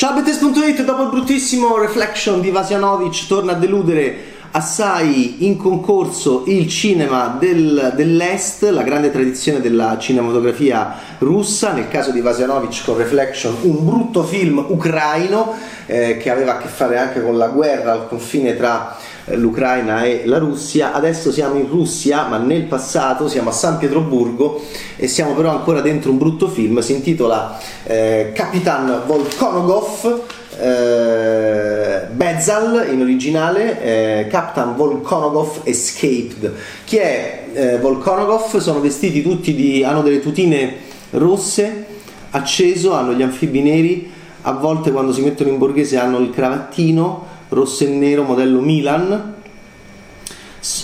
State, dopo il bruttissimo Reflection di Vasjanovic, torna a deludere assai in concorso il cinema del, dell'Est, la grande tradizione della cinematografia russa, nel caso di Vasjanovic con Reflection, un brutto film ucraino eh, che aveva a che fare anche con la guerra al confine tra l'Ucraina e la Russia. Adesso siamo in Russia, ma nel passato siamo a San Pietroburgo e siamo però ancora dentro un brutto film, si intitola eh, Capitan Volkonogov eh, Bezal in originale, eh, Captain Volkonogov Escaped. Chi è eh, Volkonogov? Sono vestiti tutti di. hanno delle tutine rosse, acceso, hanno gli anfibi neri, a volte quando si mettono in borghese hanno il cravattino rosso e nero modello Milan.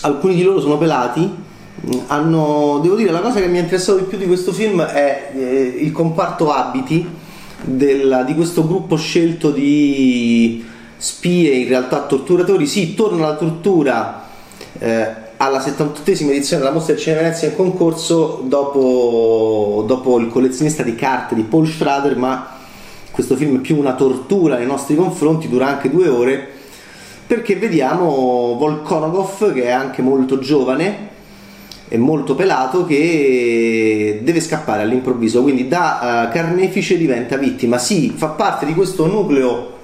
Alcuni di loro sono pelati, hanno, devo dire, la cosa che mi ha interessato di più di questo film è eh, il comparto abiti della, di questo gruppo scelto di spie, in realtà torturatori. Sì, torna la tortura eh, alla 78esima edizione della Mostra del Cinema Venezia in concorso dopo, dopo il collezionista di carte di Paul Schrader, ma questo film è più una tortura nei nostri confronti, dura anche due ore, perché vediamo Volkonogov, che è anche molto giovane, è molto pelato che deve scappare all'improvviso, quindi da uh, carnefice diventa vittima. Sì, fa parte di questo nucleo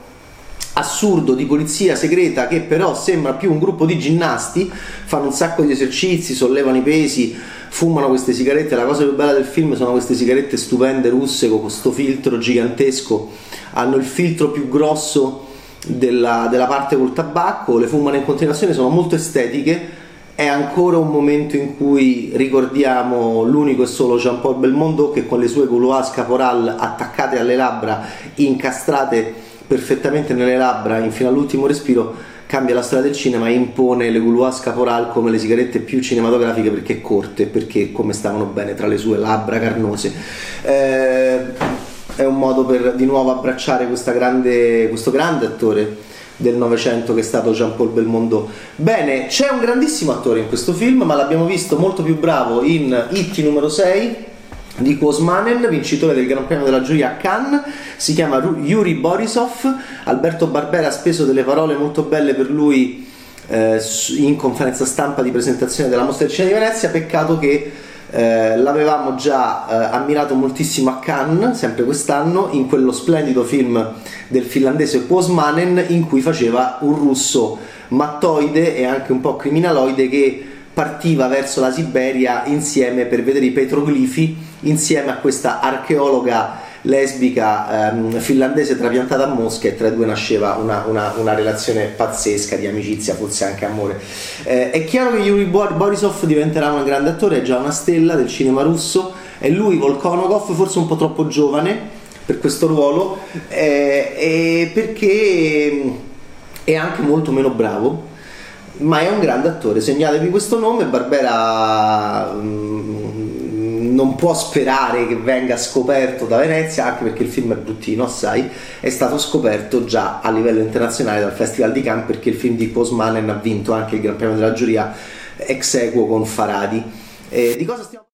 assurdo di polizia segreta che però sembra più un gruppo di ginnasti, fanno un sacco di esercizi, sollevano i pesi, fumano queste sigarette. La cosa più bella del film sono queste sigarette stupende russe con questo filtro gigantesco, hanno il filtro più grosso della, della parte col tabacco, le fumano in continuazione, sono molto estetiche è ancora un momento in cui ricordiamo l'unico e solo Jean-Paul Belmondo che con le sue gouloirs caporal attaccate alle labbra, incastrate perfettamente nelle labbra fino all'ultimo respiro, cambia la storia del cinema e impone le gouloirs caporal come le sigarette più cinematografiche perché corte, perché come stavano bene tra le sue labbra carnose. Eh, è un modo per di nuovo abbracciare grande, questo grande attore del Novecento che è stato Jean-Paul Belmondo. Bene, c'è un grandissimo attore in questo film, ma l'abbiamo visto molto più bravo in It numero 6 di Kosmanen, vincitore del Gran Premio della Gioia a Cannes, si chiama Yuri Borisov, Alberto Barbera ha speso delle parole molto belle per lui eh, in conferenza stampa di presentazione della Mostra del Cinema di Venezia, peccato che eh, l'avevamo già eh, ammirato moltissimo a Cannes, sempre quest'anno, in quello splendido film del finlandese Kuosmanen in cui faceva un russo mattoide e anche un po' criminaloide che partiva verso la Siberia insieme per vedere i petroglifi insieme a questa archeologa lesbica ehm, finlandese trapiantata a Mosca e tra i due nasceva una, una, una relazione pazzesca di amicizia, forse anche amore. Eh, è chiaro che Yuri Borisov diventerà un grande attore, è già una stella del cinema russo, è lui Volkonogov, forse un po' troppo giovane per questo ruolo, eh, perché è anche molto meno bravo ma è un grande attore. Segnatevi questo nome, Barbera mm, non può sperare che venga scoperto da Venezia, anche perché il film è bruttino, assai, è stato scoperto già a livello internazionale dal Festival di Cannes perché il film di Postmanen ha vinto anche il Gran Premio della giuria ex equo con Faradi. Eh, di cosa stiamo